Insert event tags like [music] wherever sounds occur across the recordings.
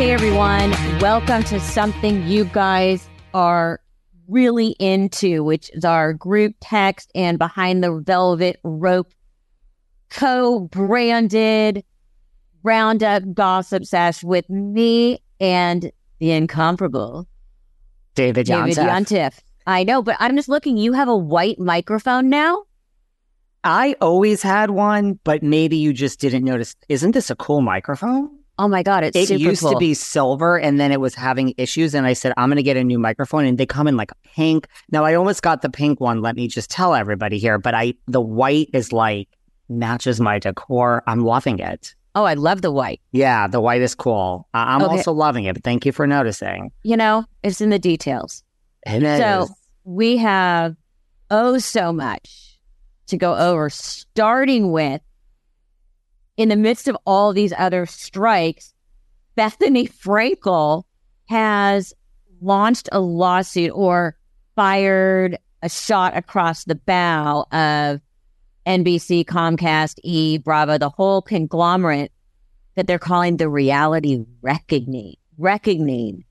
Hey everyone, welcome to something you guys are really into, which is our group text and behind the velvet rope co-branded roundup gossip sesh with me and the incomparable David David. Yontef. I know, but I'm just looking. You have a white microphone now. I always had one, but maybe you just didn't notice. Isn't this a cool microphone? Oh my god, it's It used cool. to be silver and then it was having issues. And I said, I'm going to get a new microphone. And they come in like pink. Now, I almost got the pink one. Let me just tell everybody here. But I, the white is like matches my decor. I'm loving it. oh, I love the white. Yeah, the white is cool. I'm Okay. also loving it. But thank you for noticing. You know, it's in the details. It is. So we have oh so much to go over, starting with in the midst of all these other strikes, Bethenny Frankel has launched a lawsuit or fired a shot across the bow of NBC, Comcast, E, Bravo, the whole conglomerate that they're calling the reality reckoning. Reckoning.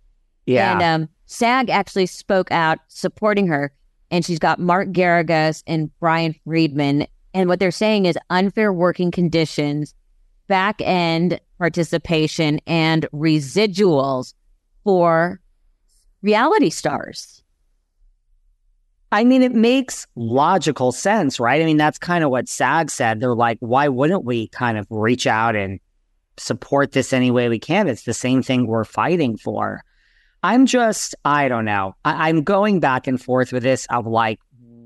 yeah. And um, SAG actually spoke out supporting her, and she's got Mark Geragos and Bryan Freedman. And what they're saying is unfair working conditions, back end participation, and residuals for reality stars. I mean, it makes logical sense, right? I mean, that's kind of what SAG said. They're like, why wouldn't we kind of reach out and support this any way we can? It's the same thing we're fighting for. I'm just, I don't know. I- I'm going back and forth with this of like,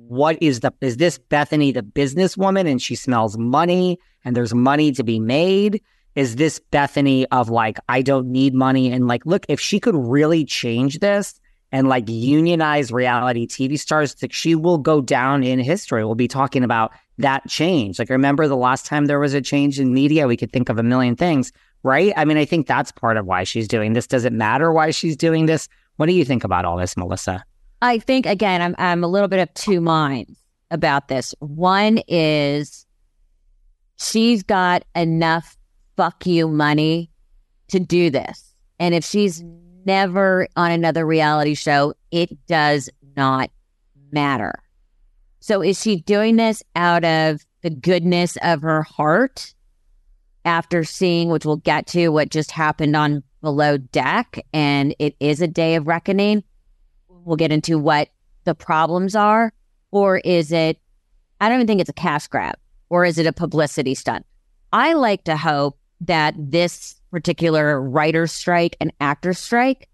what is the, is this Bethenny the businesswoman and she smells money and there's money to be made? Is this Bethenny of like, I don't need money? And like, look, if she could really change this, and like unionize reality TV stars, like she will go down in history. We'll be talking about that change. Like, remember the last time there was a change in media? We could think of a million things, right? I mean, I think that's part of why she's doing this. Does it matter why she's doing this? What do you think about all this, Melissa? I think again, I'm I'm a little bit of two minds about this. One is she's got enough fuck you money to do this. And if she's never on another reality show, it does not matter. So is she doing this out of the goodness of her heart after seeing, which we'll get to, what just happened on Below Deck? And it is a day of reckoning. We'll get into what the problems are. Or is it, I don't even think it's a cash grab, or is it a publicity stunt? I like to hope that this particular writer strike and actor strike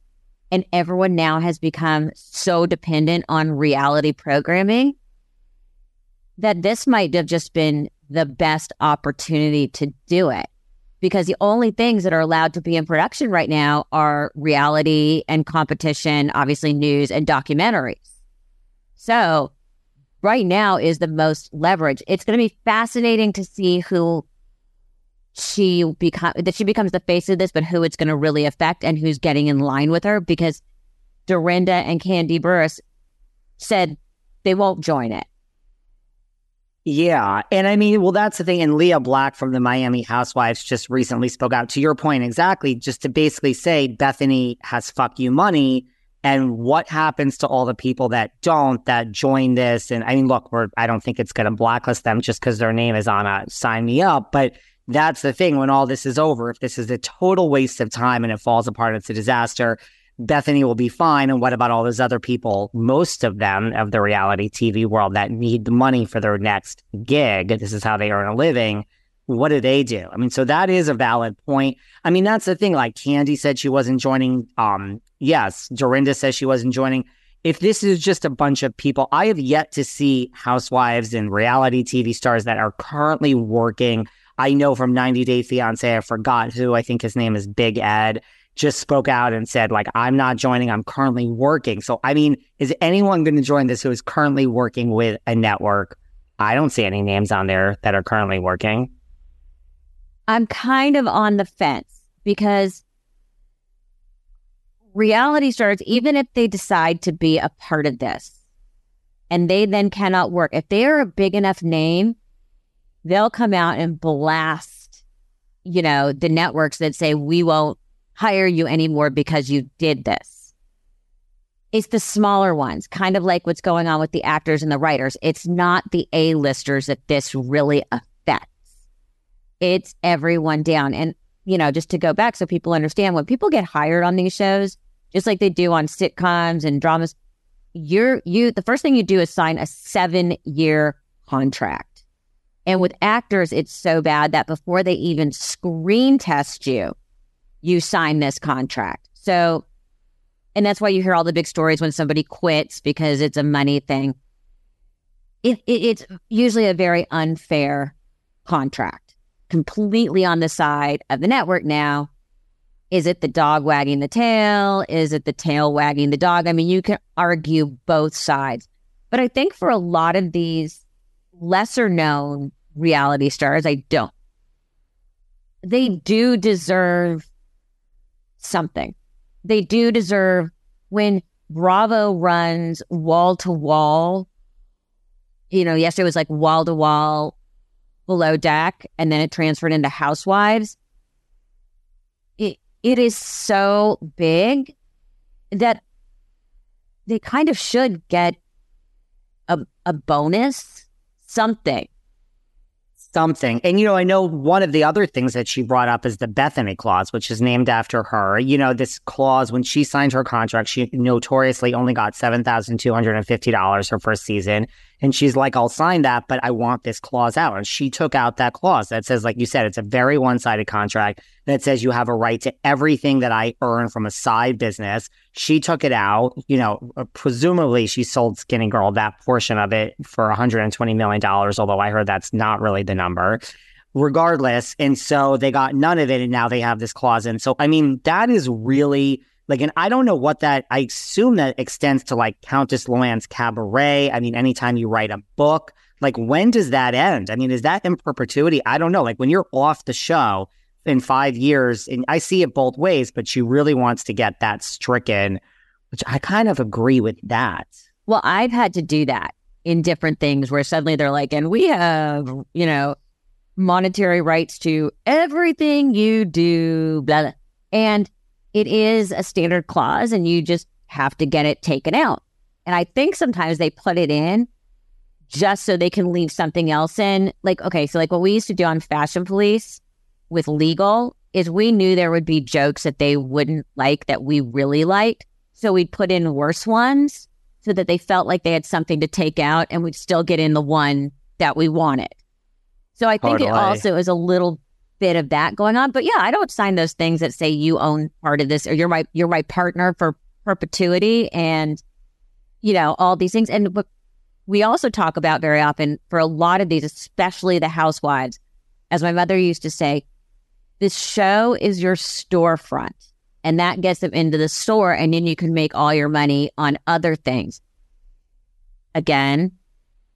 and everyone now has become so dependent on reality programming that this might have just been the best opportunity to do it because the only things that are allowed to be in production right now are reality and competition, obviously news and documentaries. So right now is the most leverage. It's going to be fascinating to see who she become that she becomes the face of this, but who it's going to really affect and who's getting in line with her because Dorinda and Kandi Burruss said they won't join it. Yeah. And I mean, well, that's the thing. And Lea Black from the Miami Housewives just recently spoke out to your point exactly, just to basically say Bethenny has fuck you money. And what happens to all the people that don't, that join this? And I mean, look, we're, I don't think it's going to blacklist them just because their name is on a sign me up. But that's the thing when all this is over. If this is a total waste of time and it falls apart, it's a disaster. Bethenny will be fine. And what about all those other people, most of them of the reality TV world that need the money for their next gig? This is how they earn a living. What do they do? I mean, so that is a valid point. I mean, that's the thing. Like Kandi said she wasn't joining. Um, yes, Dorinda says she wasn't joining. If this is just a bunch of people, I have yet to see housewives and reality TV stars that are currently working. I know from 90 Day Fiance, I forgot who, I think his name is Big Ed just spoke out and said, like, I'm not joining, I'm currently working. So, I mean, is anyone going to join this who is currently working with a network? I don't see any names on there that are currently working. I'm kind of on the fence because reality stars, even if they decide to be a part of this and they then cannot work, if they are a big enough name, they'll come out and blast, you know, the networks that say, we won't hire you anymore because you did this. It's the smaller ones, kind of like what's going on with the actors and the writers. It's not the A-listers that this really affects. It's everyone down. And, you know, just to go back so people understand when people get hired on these shows, just like they do on sitcoms and dramas, you're you the first thing you do is sign a seven year contract. And with actors, it's so bad that before they even screen test you, you sign this contract. So, and that's why you hear all the big stories when somebody quits because it's a money thing. It, it, it's usually a very unfair contract, completely on the side of the network now. Is it the dog wagging the tail? Is it the tail wagging the dog? I mean, you can argue both sides. But I think for a lot of these lesser known reality stars, I don't. They do deserve something. They do deserve when Bravo runs wall to wall. You know, yesterday was like wall to wall below deck, and then it transferred into Housewives. It it is so big that they kind of should get a a bonus, something something. And, you know, I know one of the other things that she brought up is the Bethenny clause, which is named after her. You know, this clause, when she signed her contract, she notoriously only got $7,250 her first season. And she's like, I'll sign that, but I want this clause out. And she took out that clause that says, like you said, it's a very one sided contract that says you have a right to everything that I earn from a side business. She took it out. You know, uh, presumably she sold Skinnygirl that portion of it for $120 million, although I heard that's not really the number regardless. And so they got none of it. And now they have this clause in. So, I mean, that is really like, and I don't know what that, I assume that extends to like Countess Luann's cabaret. I mean, anytime you write a book, like when does that end? I mean, is that in perpetuity? I don't know. Like when you're off the show in five years, and I see it both ways, but she really wants to get that stricken, which I kind of agree with that. Well, I've had to do that in different things where suddenly they're like, and we have, you know, monetary rights to everything you do, blah, blah. And it is a standard clause and you just have to get it taken out. And I think sometimes they put it in just so they can leave something else in. Like, okay, so like what we used to do on Fashion Police with legal is we knew there would be jokes that they wouldn't like that we really liked. So we'd put in worse ones so that they felt like they had something to take out and we'd still get in the one that we wanted. So I think it also is a little bit of that going on. But yeah, I don't sign those things that say you own part of this or you're my you're my partner for perpetuity and you know all these things. And but we also talk about very often for a lot of these, especially the housewives, as my mother used to say, this show is your storefront. And that gets them into the store, and then you can make all your money on other things. Again,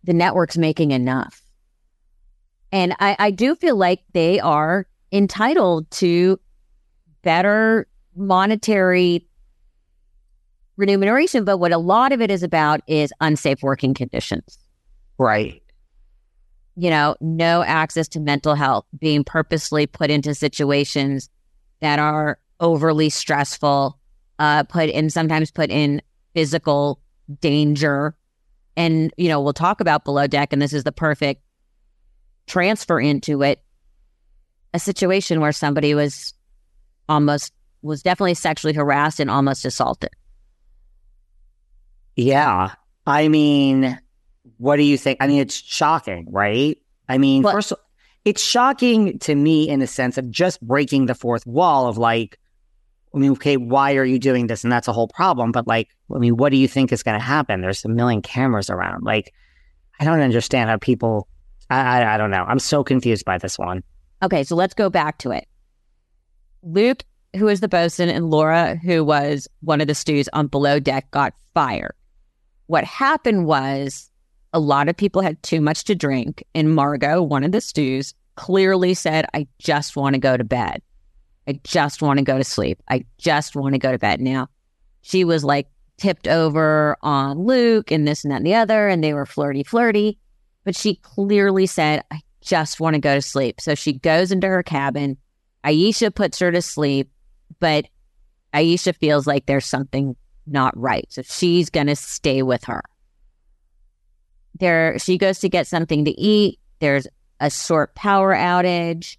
the network's making enough. And I, I do feel like they are entitled to better monetary remuneration. But what a lot of it is about is unsafe working conditions. Right. You know, no access to mental health, being purposely put into situations that are overly stressful, uh, put in sometimes put in physical danger. And, you know, we'll talk about below deck, and this is the perfect transfer into it. a situation where somebody was almost was definitely sexually harassed and almost assaulted. Yeah. I mean, what do you think? I mean, it's shocking, right? I mean, But- first, it's shocking to me in the sense of just breaking the fourth wall of like, I mean, okay, why are you doing this? And that's a whole problem. But like, I mean, what do you think is going to happen? There's a million cameras around. Like, I don't understand how people. I, I don't know. I'm so confused by this one. Okay, so let's go back to it. Luke, who is the bosun, and Laura, who was one of the stews on below deck, got fired. What happened was a lot of people had too much to drink, and Margot, one of the stews, clearly said, I just want to go to bed. I just want to go to sleep. I just want to go to bed. Now, she was like tipped over on Luke and this and that and the other, and they were flirty, flirty. But she clearly said, I just want to go to sleep. So she goes into her cabin. Aesha puts her to sleep, but Aesha feels like there's something not right. So she's going to stay with her. There, she goes to get something to eat. There's a short power outage.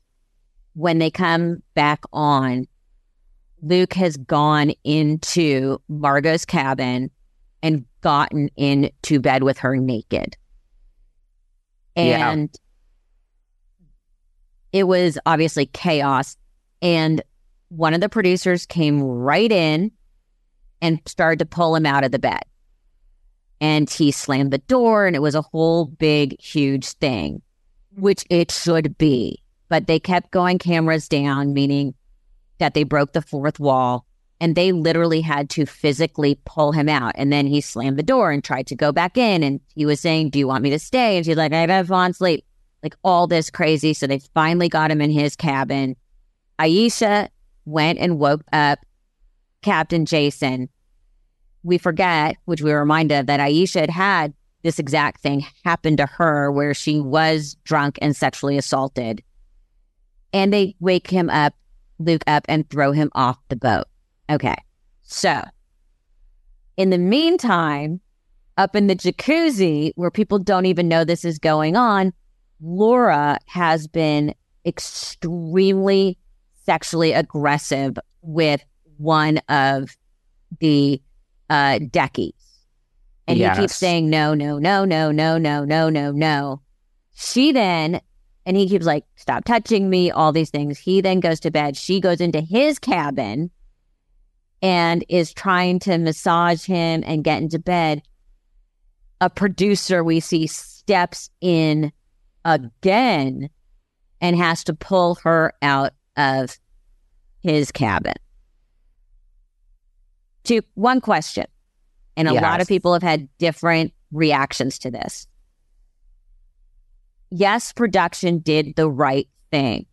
When they come back on, Luke has gone into Margot's cabin and gotten into bed with her naked. Yeah. And it was obviously chaos. And one of the producers came right in and started to pull him out of the bed. And he slammed the door, and it was a whole big, huge thing, which it should be. But they kept going cameras down, meaning that they broke the fourth wall and they literally had to physically pull him out. And then he slammed the door and tried to go back in. And he was saying, Do you want me to stay? And she's like, I gotta fall asleep. Like all this crazy. So they finally got him in his cabin. Aesha went and woke up Captain Jason. We forget, which we were reminded that Aesha had had this exact thing happen to her where she was drunk and sexually assaulted. And they wake him up, Luke up, and throw him off the boat. Okay. So, in the meantime, up in the jacuzzi where people don't even know this is going on, Laura has been extremely sexually aggressive with one of the uh, deckies. And he keeps saying, no, no, no, no, no, no, no, no, no. She then, and he keeps like, stop touching me, all these things. He then goes to bed. She goes into his cabin and is trying to massage him and get into bed. A producer we see steps in again and has to pull her out of his cabin. To one question, and a lot of people have had different reactions to this. Yes, production did the right thing.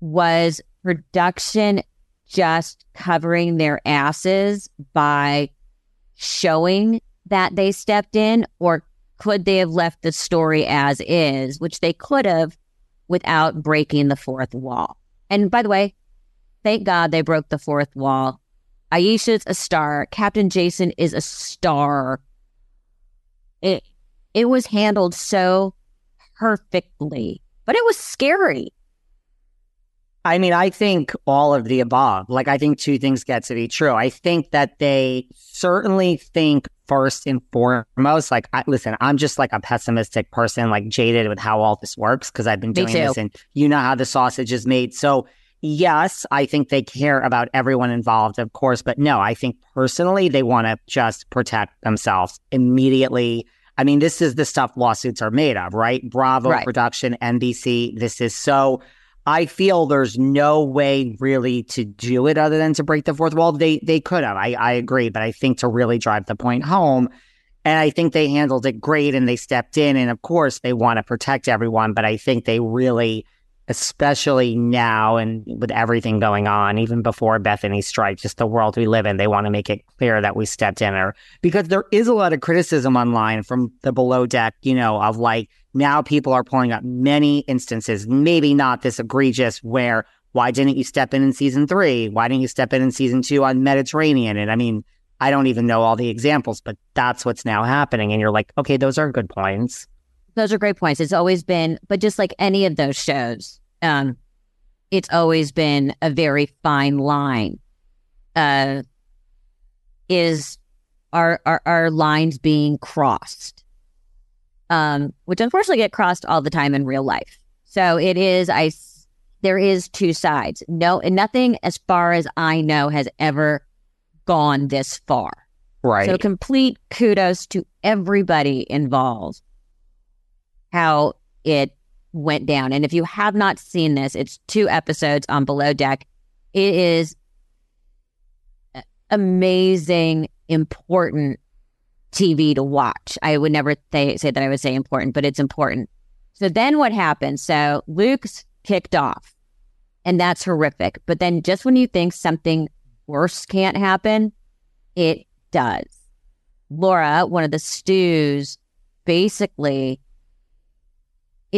Was production just covering their asses by showing that they stepped in, or could they have left the story as is, which they could have without breaking the fourth wall? And by the way, thank God they broke the fourth wall. Aesha's a star. Captain Jason is a star. It it was handled so perfectly, but it was scary. I mean, I think all of the above. Like, I think two things get to be true. I think that they certainly think first and foremost, like, I, listen, I'm just like a pessimistic person, like jaded with how all this works because I've been doing this and you know how the sausage is made. So, yes, I think they care about everyone involved, of course, but no, I think personally they want to just protect themselves immediately. I mean, this is the stuff lawsuits are made of, right? Bravo Right. production, NBC. This is so. I feel there's no way really to do it other than to break the fourth wall. They they could have. I, I agree, but I think to really drive the point home, and I think they handled it great and they stepped in. And of course, they want to protect everyone, but I think they really, especially now and with everything going on, even before Bethenny's strike, just the world we live in, they want to make it clear that we stepped in. Or because there is a lot of criticism online from the below deck, you know, of like now people are pulling up many instances, maybe not this egregious, where why didn't you step in in season three? Why didn't you step in in season two on Mediterranean? And I mean, I don't even know all the examples, but that's what's now happening. And you're like, okay, those are good points. Those are great points. It's always been, but just like any of those shows, um, it's always been a very fine line. Uh, is our, our our lines being crossed? Um, which unfortunately get crossed all the time in real life. So it is. I there is two sides. No, and nothing as far as I know has ever gone this far. Right. So complete kudos to everybody involved. How it went down. And if you have not seen this, it's two episodes on Below Deck. It is amazing, important TV to watch. I would never th- say that I would say important, but it's important. So then what happened? So Luke's kicked off, and that's horrific. But then just when you think something worse can't happen, it does. Laura, one of the stews, basically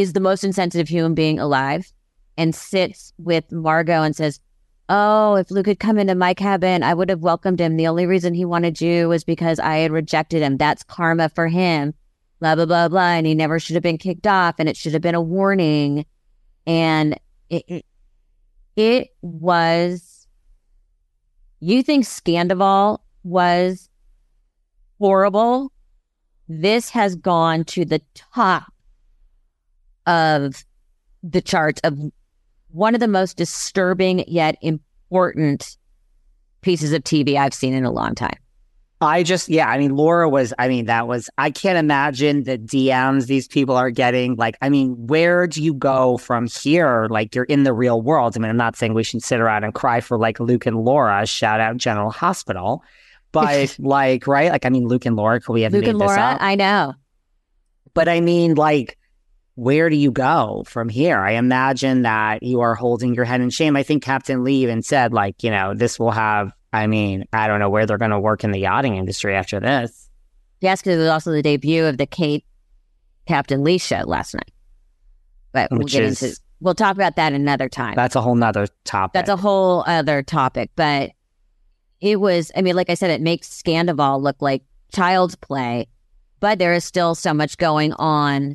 is the most insensitive human being alive and sits with Margot and says, Oh, if Luke had come into my cabin, I would have welcomed him. The only reason he wanted you was because I had rejected him. That's karma for him. Blah, blah, blah, blah. And he never should have been kicked off and it should have been a warning. And it, it, it was, you think Scandoval was horrible? This has gone to the top of the charts of one of the most disturbing yet important pieces of TV I've seen in a long time. I just, yeah, I mean, Laura was, I mean, that was, I can't imagine the DMs these people are getting. Like, I mean, where do you go from here? Like, you're in the real world. I mean, I'm not saying we should sit around and cry for like Luke and Laura, shout out General Hospital. But [laughs] like, right? Like, I mean, Luke and Laura, could we have Luke made and this Laura, up? I know. But I mean, like, where do you go from here? I imagine that you are holding your head in shame. I think Captain Lee even said, like, you know, this will have, I mean, I don't know where they're going to work in the yachting industry after this. Yes, because it was also the debut of the Kate Captain Lee show last night. But we'll get is- into we'll talk about that another time. That's a whole nother topic. That's a whole other topic. But it was, I mean, like I said, it makes Scandoval look like child's play, but there is still so much going on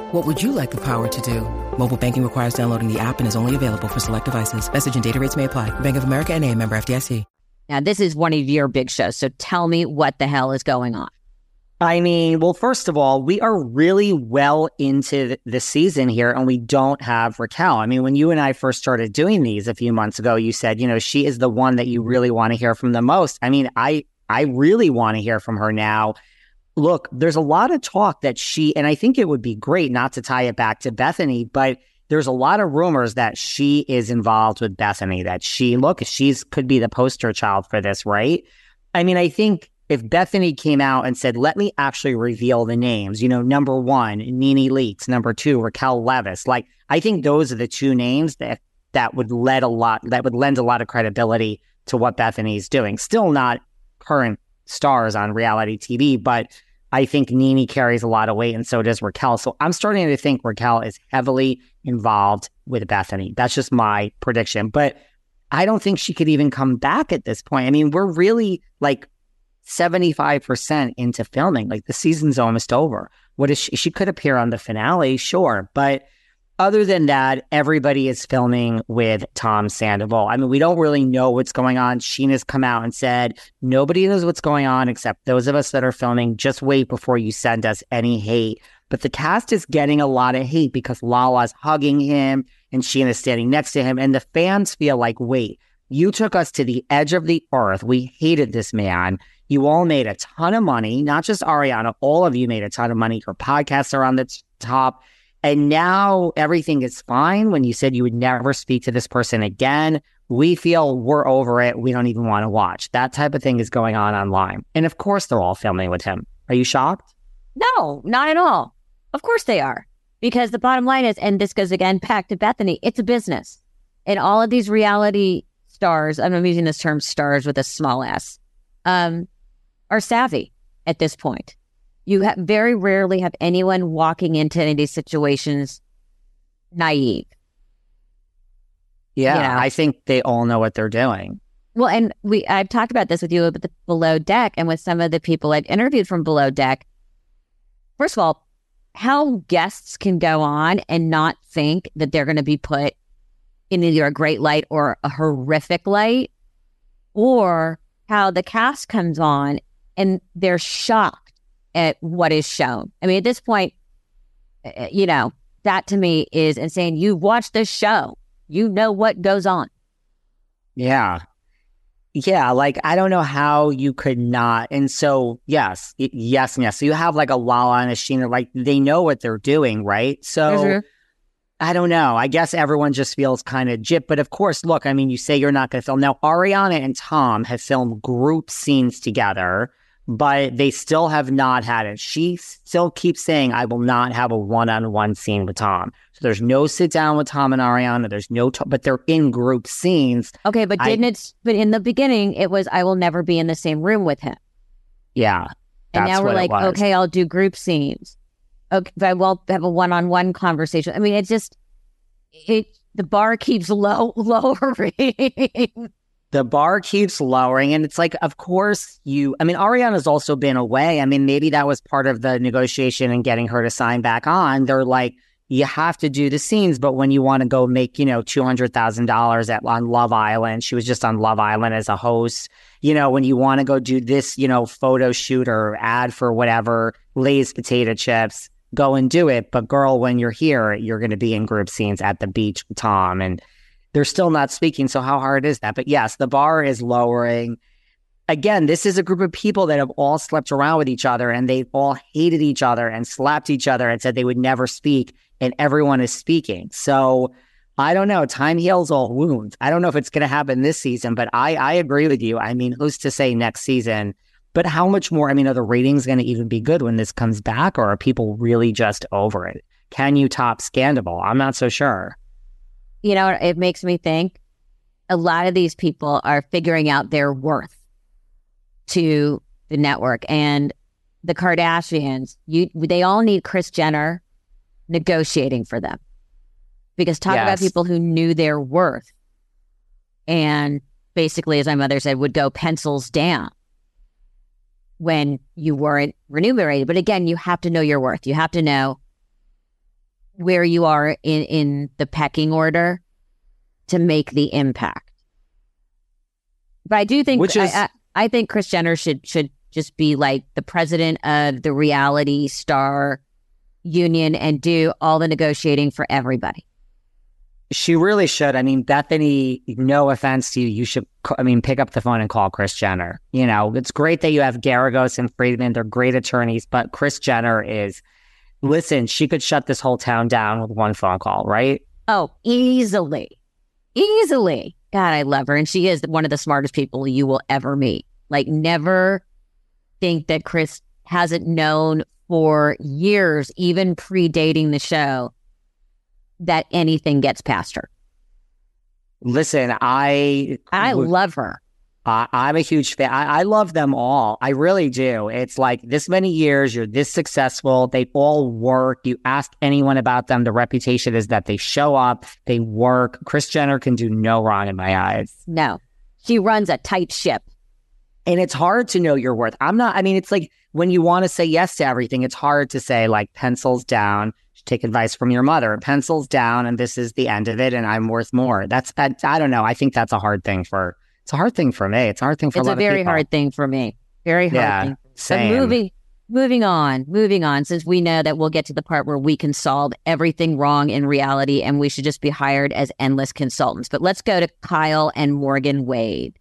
What would you like the power to do? Mobile banking requires downloading the app and is only available for select devices. Message and data rates may apply. Bank of America and a member FDIC. Now, this is one of your big shows. So tell me what the hell is going on. I mean, well, first of all, we are really well into the season here and we don't have Raquel. I mean, when you and I first started doing these a few months ago, you said, you know, she is the one that you really want to hear from the most. I mean, I I really want to hear from her now. Look, there's a lot of talk that she and I think it would be great not to tie it back to Bethenny, but there's a lot of rumors that she is involved with Bethenny, that she look, she's could be the poster child for this, right? I mean, I think if Bethenny came out and said, let me actually reveal the names, you know, number one, Nene Leakes, number two, Raquel Leviss, like I think those are the two names that that would let a lot that would lend a lot of credibility to what Bethenny's doing. Still not current stars on reality TV, but I think Nene carries a lot of weight and so does Raquel. So I'm starting to think Raquel is heavily involved with Bethenny. That's just my prediction. But I don't think she could even come back at this point. I mean, we're really like 75% into filming. Like the season's almost over. What is she? She could appear on the finale, sure. But other than that, everybody is filming with Tom Sandoval. I mean, we don't really know what's going on. Scheana's come out and said, nobody knows what's going on except those of us that are filming. Just wait before you send us any hate. But the cast is getting a lot of hate because Lala's hugging him and Scheana's standing next to him. And the fans feel like, wait, You took us to the edge of the earth. We hated this man. You all made a ton of money, not just Ariana, all of you made a ton of money. Your podcasts are on the t- top. And now everything is fine when you said you would never speak to this person again. We feel we're over it. We don't even want to watch. That type of thing is going on online. And of course, they're all filming with him. Are you shocked? No, not at all. Of course they are. Because the bottom line is, and this goes again back to Bethenny, it's a business. And all of these reality stars, I'm using this term stars with a small s, um, are savvy at this point. You ha- very rarely have anyone walking into any of these situations naive. Yeah, You know. I think they all know what they're doing. Well, and we I've talked about this with you about the below deck and with some of the people I've interviewed from below deck. First of all, how guests can go on and not think that they're going to be put in either a great light or a horrific light, or how the cast comes on and they're shocked at what is shown. I mean, at this point, uh, you know, that to me is insane. You've watched this show, you know what goes on. Yeah. Yeah, like I don't know how you could not. And so, yes, yes, and yes. So you have like a Lala and a Scheana, like they know what they're doing, right? So Mhm. I don't know. I guess everyone just feels kind of jip. But of course, look, I mean, you say you're not going to film. Now, Ariana and Tom have filmed group scenes together, but they still have not had it. She still keeps saying, I will not have a one on one scene with Tom. So there's no sit down with Tom and Ariana. There's no, t- but they're in group scenes. Okay, but didn't it? But in the beginning, it was I will never be in the same room with him, Yeah. and now we're like, okay, I'll do group scenes. Okay, but I won't have a one-on-one conversation. I mean, it's just it. The bar keeps low [laughs] lowering. The bar keeps lowering and it's like of course you i mean ariana's also been away. I mean maybe that was part of the negotiation and getting her to sign back on. They're like you have to do the scenes but when you want to go make you know $200000 at on love island she was just on love island as a host you know when you want to go do this you know photo shoot or ad for whatever lay's potato chips go and do it. But girl when you're here you're going to be in group scenes at the beach with tom and they're still not speaking. So how hard is that? But yes, the bar is lowering. Again, this is a group of people that have all slept around with each other and they've all hated each other and slapped each other and said they would never speak. And everyone is speaking. So I don't know. Time heals all wounds. I don't know if it's going to happen this season, but I, I agree with you. I mean, who's to say next season? But how much more? I mean, are the ratings going to even be good when this comes back, or are people really just over it? Can you top Scandal? I'm not so sure. You know, it makes me think a lot of these people are figuring out their worth to the network and the Kardashians. You, they all need Kris Jenner negotiating for them because talk about people who knew their worth and basically, as my mother said, would go pencils down when you weren't remunerated. But again, you have to know your worth. You have to know where you are in, in the pecking order to make the impact. But I do think Which is- I, I, I think Kris Jenner should should just be like the president of the reality star union and do all the negotiating for everybody. She really should. I mean, Bethenny, no offense to you, you should, I mean, pick up the phone and call Kris Jenner. You know, it's great that you have Geragos and Freedman. They're great attorneys, but Kris Jenner is, listen, she could shut this whole town down with one phone call, right? Oh, easily. Easily. God, I love her. And she is one of the smartest people you will ever meet. Like, never think that Kris hasn't known for years, even predating the show, that anything gets past her. Listen, I, I would- love her. I, I'm a huge fan. I, I love them all. I really do. It's like this many years, you're this successful. They all work. You ask anyone about them, the reputation is that they show up, they work. Kris Jenner can do no wrong in my eyes. No, she runs a tight ship. And it's hard to know your worth. I'm not, I mean, it's like when you want to say yes to everything, it's hard to say, like, pencils down, take advice from your mother, pencils down, and this is the end of it, and I'm worth more. That's, I, I don't know. I think that's a hard thing for, it's a hard thing for me. It's a hard thing for It's a a lot very of people. hard thing for me. Very hard Yeah, thing. But moving moving on, moving on, since we know that we'll get to the part where we can solve everything wrong in reality and we should just be hired as endless consultants. But let's go to Kyle and Morgan Wade.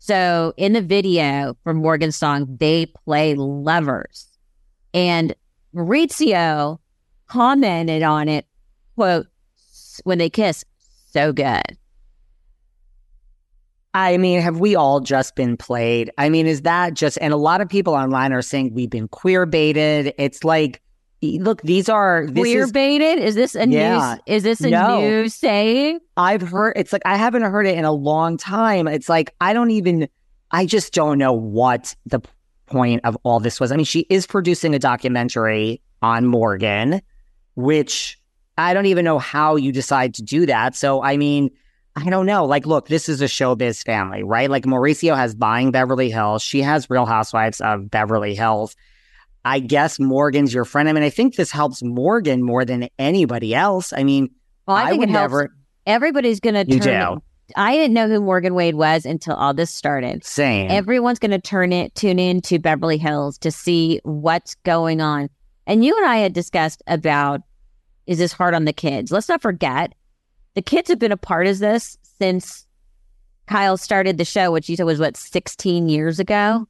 So in the video for Morgan's song, they play lovers. And Mauricio commented on it, quote, when they kiss, so good. I mean, have we all just been played? I mean, is that just, and a lot of people online are saying we've been queer baited. It's like, look, these are this queer is, baited. Is this a Yeah. new? Is this a No. new saying? I've heard, it's like, I haven't heard it in a long time. It's like, I don't even, I just don't know what the point of all this was. I mean, she is producing a documentary on Morgan, which I don't even know how you decide to do that. So, I mean, I don't know. Like, look, this is a showbiz family, right? Like, Mauricio has Buying Beverly Hills. She has Real Housewives of Beverly Hills. I guess Morgan's your friend. I mean, I think this helps Morgan more than anybody else. I mean, Well, I, think would it helps. never. Everybody's going to You turn. do. I didn't know who Morgan Wade was until all this started. Same. Everyone's going to turn it, tune in to Beverly Hills to see what's going on. And you and I had discussed about is this hard on the kids? Let's not forget the kids have been a part of this since Kyle started the show, which you said was what 16 years ago.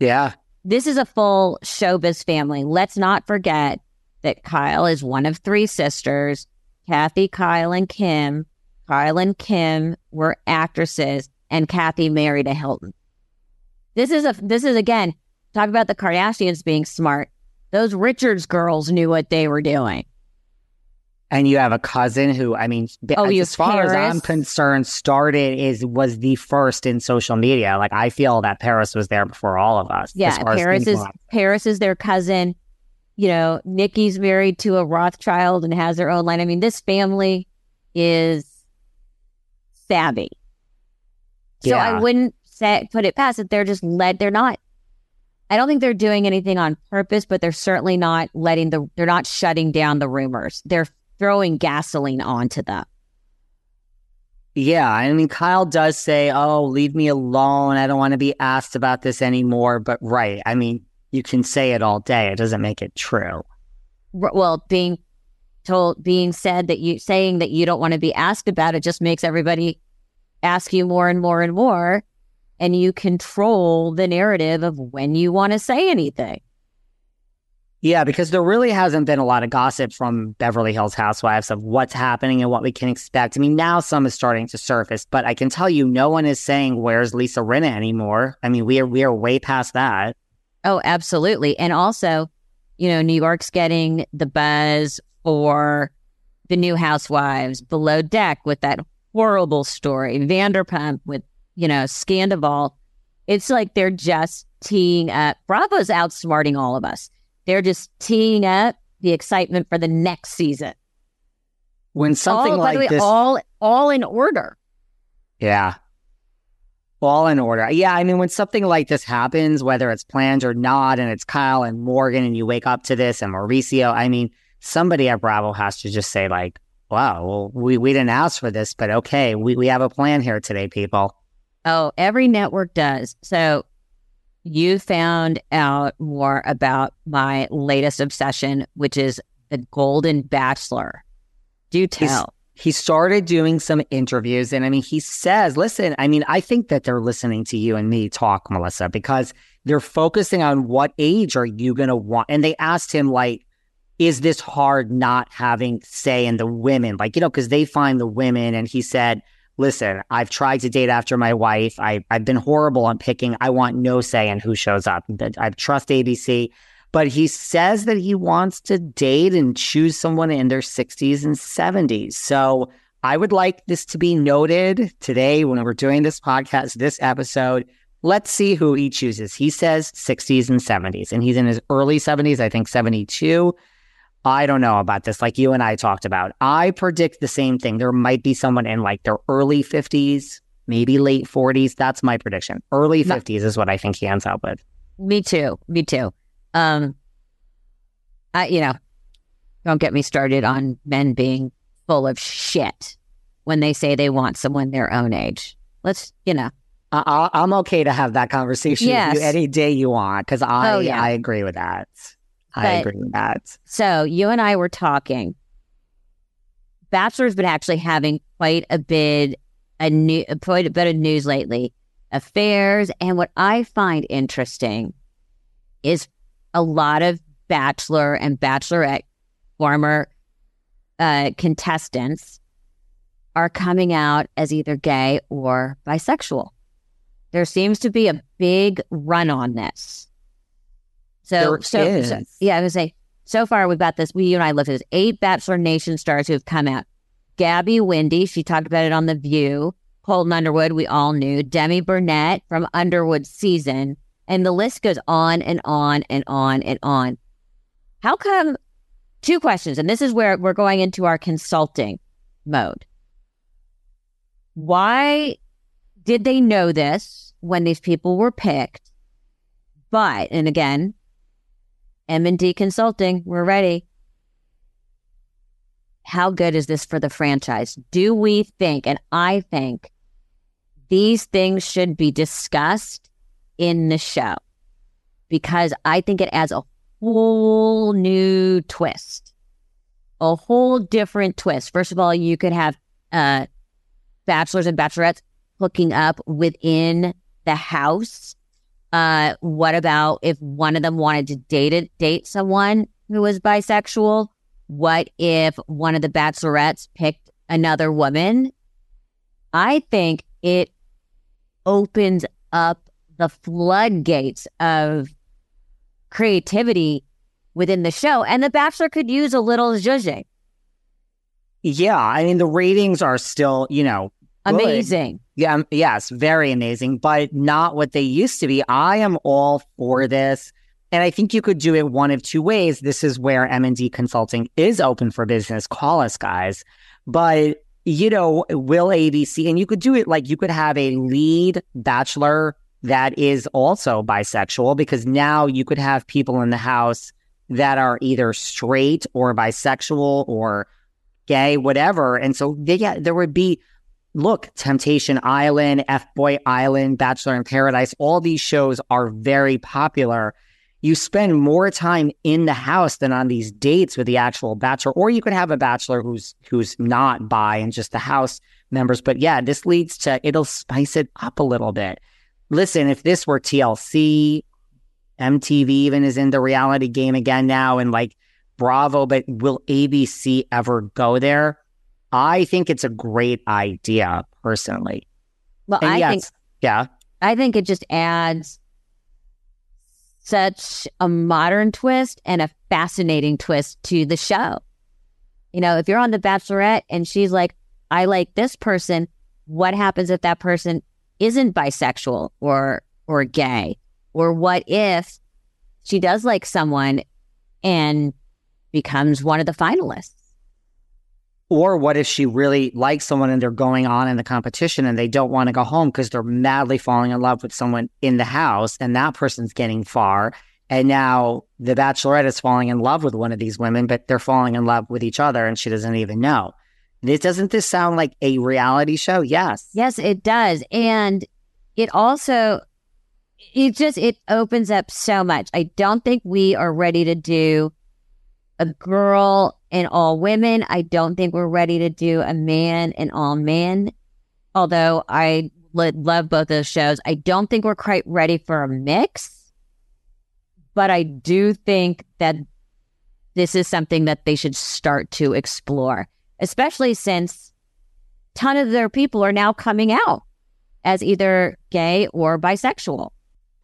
yeah. This is a full showbiz family. Let's not forget that Kyle is one of three sisters Kathy, Kyle, and Kim. Kyle and Kim were actresses, and Kathy married a Hilton. This is a this is again talk about the Kardashians being smart. Those Richards girls knew what they were doing. And you have a cousin who, I mean, Oh, as far as I'm concerned, started is was the first in social media. Like I feel that Paris was there before all of us. Yeah, Paris is. Paris is their cousin. You know, Nicky's married to a Rothschild and has their own line. I mean, this family is savvy. So I wouldn't say put it past it. They're just led. They're not. I don't think they're doing anything on purpose, but they're certainly not letting the. They're not shutting down the rumors. They're throwing gasoline onto them. Yeah, I mean, Kyle does say, "Oh, leave me alone. I don't want to be asked about this anymore." But right, I mean, you can say it all day. It doesn't make it true. Well, being told, being said that you saying that you don't want to be asked about it just makes everybody ask you more and more and more, and you control the narrative of when you want to say anything. Yeah, because there really hasn't been a lot of gossip from Beverly Hills Housewives of what's happening and what we can expect. I mean, now some is starting to surface, but I can tell you, no one is saying where's Lisa Rinna anymore. I mean, we are we are way past that. Oh, absolutely. And also, you know, New York's getting the buzz for the new housewives, Below Deck with that horrible story, Vanderpump with, you know, Scandoval. It's like they're just teeing up. Bravo's outsmarting all of us. They're just teeing up the excitement for the next season. When something all, like by the way, this, all all in order. yeah, all in order. Yeah, I mean, when something like this happens, whether it's planned or not, and it's Kyle and Morgan, and you wake up to this, and Mauricio, I mean, somebody at Bravo has to just say like, "Wow, well, we we didn't ask for this, but okay, we we have a plan here today, people." Oh, every network does. So you found out more about my latest obsession, which is the Golden Bachelor. Do tell. he started doing some interviews and I mean he says, listen, I mean, I think that they're listening to you and me talk, Melissa, because they're focusing on what age are you gonna want and they asked him like, is this hard not having say in the women? Like, you know, because they find the women and he said, Listen, I've tried to date after my wife. I, I've been horrible on picking. I want no say in who shows up. I trust ABC. But he says that he wants to date and choose someone in their 60s and 70s. So I would like this to be noted today when we're doing this podcast, this episode. Let's see who he chooses. He says 60s and 70s, and he's in his early 70s, I think 72. I don't know about this, like you and I talked about. I predict the same thing. There might be someone in like their early 50s, maybe late 40s. That's my prediction. Early 50s is what I think he ends up with. Me too. Me too. Um, I, you know, don't get me started on men being full of shit when they say they want someone their own age. Let's, you know, I, I'm okay to have that conversation Yes. with you any day you want because I Oh, yeah. I agree with that. I agree with that. So you and I were talking. Bachelor's been actually having quite a bit a new quite a bit of news lately. Affairs and what I find interesting is a lot of bachelor and bachelorette former uh, contestants are coming out as either gay or bisexual. There seems to be a big run on this. So, so, so yeah, I would say so far we've got this. We you and I looked at this eight Bachelor Nation stars who have come out. Gabby Windey, she talked about it on The View. Colton Underwood, we all knew. Demi Burnett from Underwood season, and the list goes on and on and on and on. How come? Two questions, and this is where we're going into our consulting mode. Why did they know this when these people were picked? But, and again, M&D Consulting, we're ready. How good is this for the franchise? Do we think, and I think, these things should be discussed in the show because I think it adds a whole new twist, a whole different twist. First of all, you could have uh, bachelors and bachelorettes hooking up within the house. Uh, what about if one of them wanted to date date someone who was bisexual? What if one of the bachelorettes picked another woman? I think it opens up the floodgates of creativity within the show, and the Bachelor could use a little zhuzhing. Yeah, I mean the ratings are still, you know. Amazing. Yeah, um, yes, very amazing, but not what they used to be. I am all for this. And I think you could do it one of two ways. This is where M&D Consulting is open for business. Call us, guys. But, you know, will ABC, and you could do it like you could have a lead bachelor that is also bisexual because now you could have people in the house that are either straight or bisexual or gay, whatever. And so, yeah, there would be look, Temptation Island, F Boy Island, Bachelor in Paradise, all these shows are very popular. You spend more time in the house than on these dates with the actual bachelor, or you could have a bachelor who's who's not by and just the house members. But yeah, this leads to it'll spice it up a little bit. Listen, if this were TLC, MTV even is in the reality game again now, and like Bravo, but will ABC ever go there? I think it's a great idea personally. Well, And I yes, think yeah, I think it just adds such a modern twist and a fascinating twist to the show. You know, if you're on The Bachelorette and she's like, I like this person, what happens if that person isn't bisexual or or gay? Or what if she does like someone and becomes one of the finalists? Or what if she really likes someone and they're going on in the competition and they don't want to go home because they're madly falling in love with someone in the house and that person's getting far. And now the bachelorette is falling in love with one of these women, but they're falling in love with each other and she doesn't even know. This doesn't this sound like a reality show? Yes. Yes, it does. And it also it just it opens up so much. I don't think we are ready to do a girl and all women. I don't think we're ready to do a man and all men. Although I lo- love both those shows, I don't think we're quite ready for a mix. But I do think that this is something that they should start to explore, especially since ton of their people are now coming out as either gay or bisexual.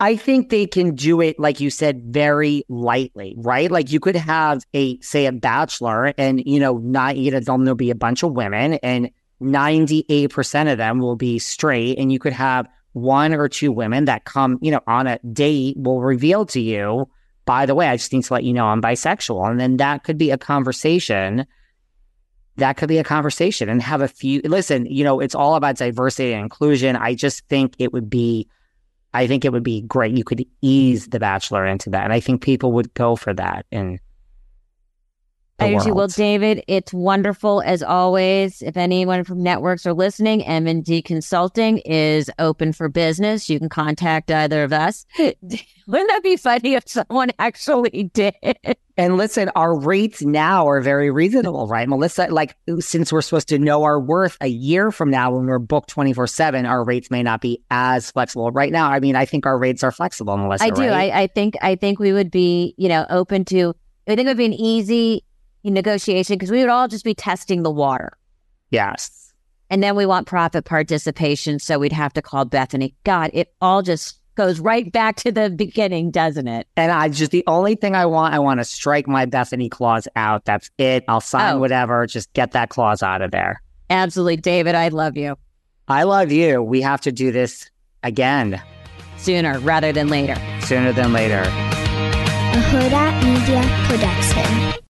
I think they can do it, like you said, very lightly, right? Like you could have a, say, a bachelor, and you know, not you know, there'll be a bunch of women, and ninety-eight percent of them will be straight, and you could have one or two women that come, you know, on a date will reveal to you, by the way, I just need to let you know I'm bisexual, and then that could be a conversation. That could be a conversation, and have a few. Listen, you know, it's all about diversity and inclusion. I just think it would be I think it would be great. You could ease mm-hmm. The Bachelor into that. And I think people would go for that. And I usually will. David. It's wonderful as always. If anyone from networks are listening, M and D Consulting is open for business. You can contact either of us. [laughs] Wouldn't that be funny if someone actually did? And listen, our rates now are very reasonable, right? Melissa, like since we're supposed to know our worth a year from now when we're booked 24 7, our rates may not be as flexible. Right now, I mean, I think our rates are flexible, Melissa. I do. right? I, I think. I think we would be, you know, open to. I think it would be an easy negotiation because we would all just be testing the water. yes. And then we want profit participation. So we'd have to call Bethenny. God, it all just goes right back to the beginning, doesn't it? And I just, the only thing I want, I want to strike my Bethenny clause out. That's it. I'll sign Oh. whatever. Just get that clause out of there. Absolutely. David, I love you I love you. We have to do this again sooner rather than later. sooner than later. a Hurrdat Media Production.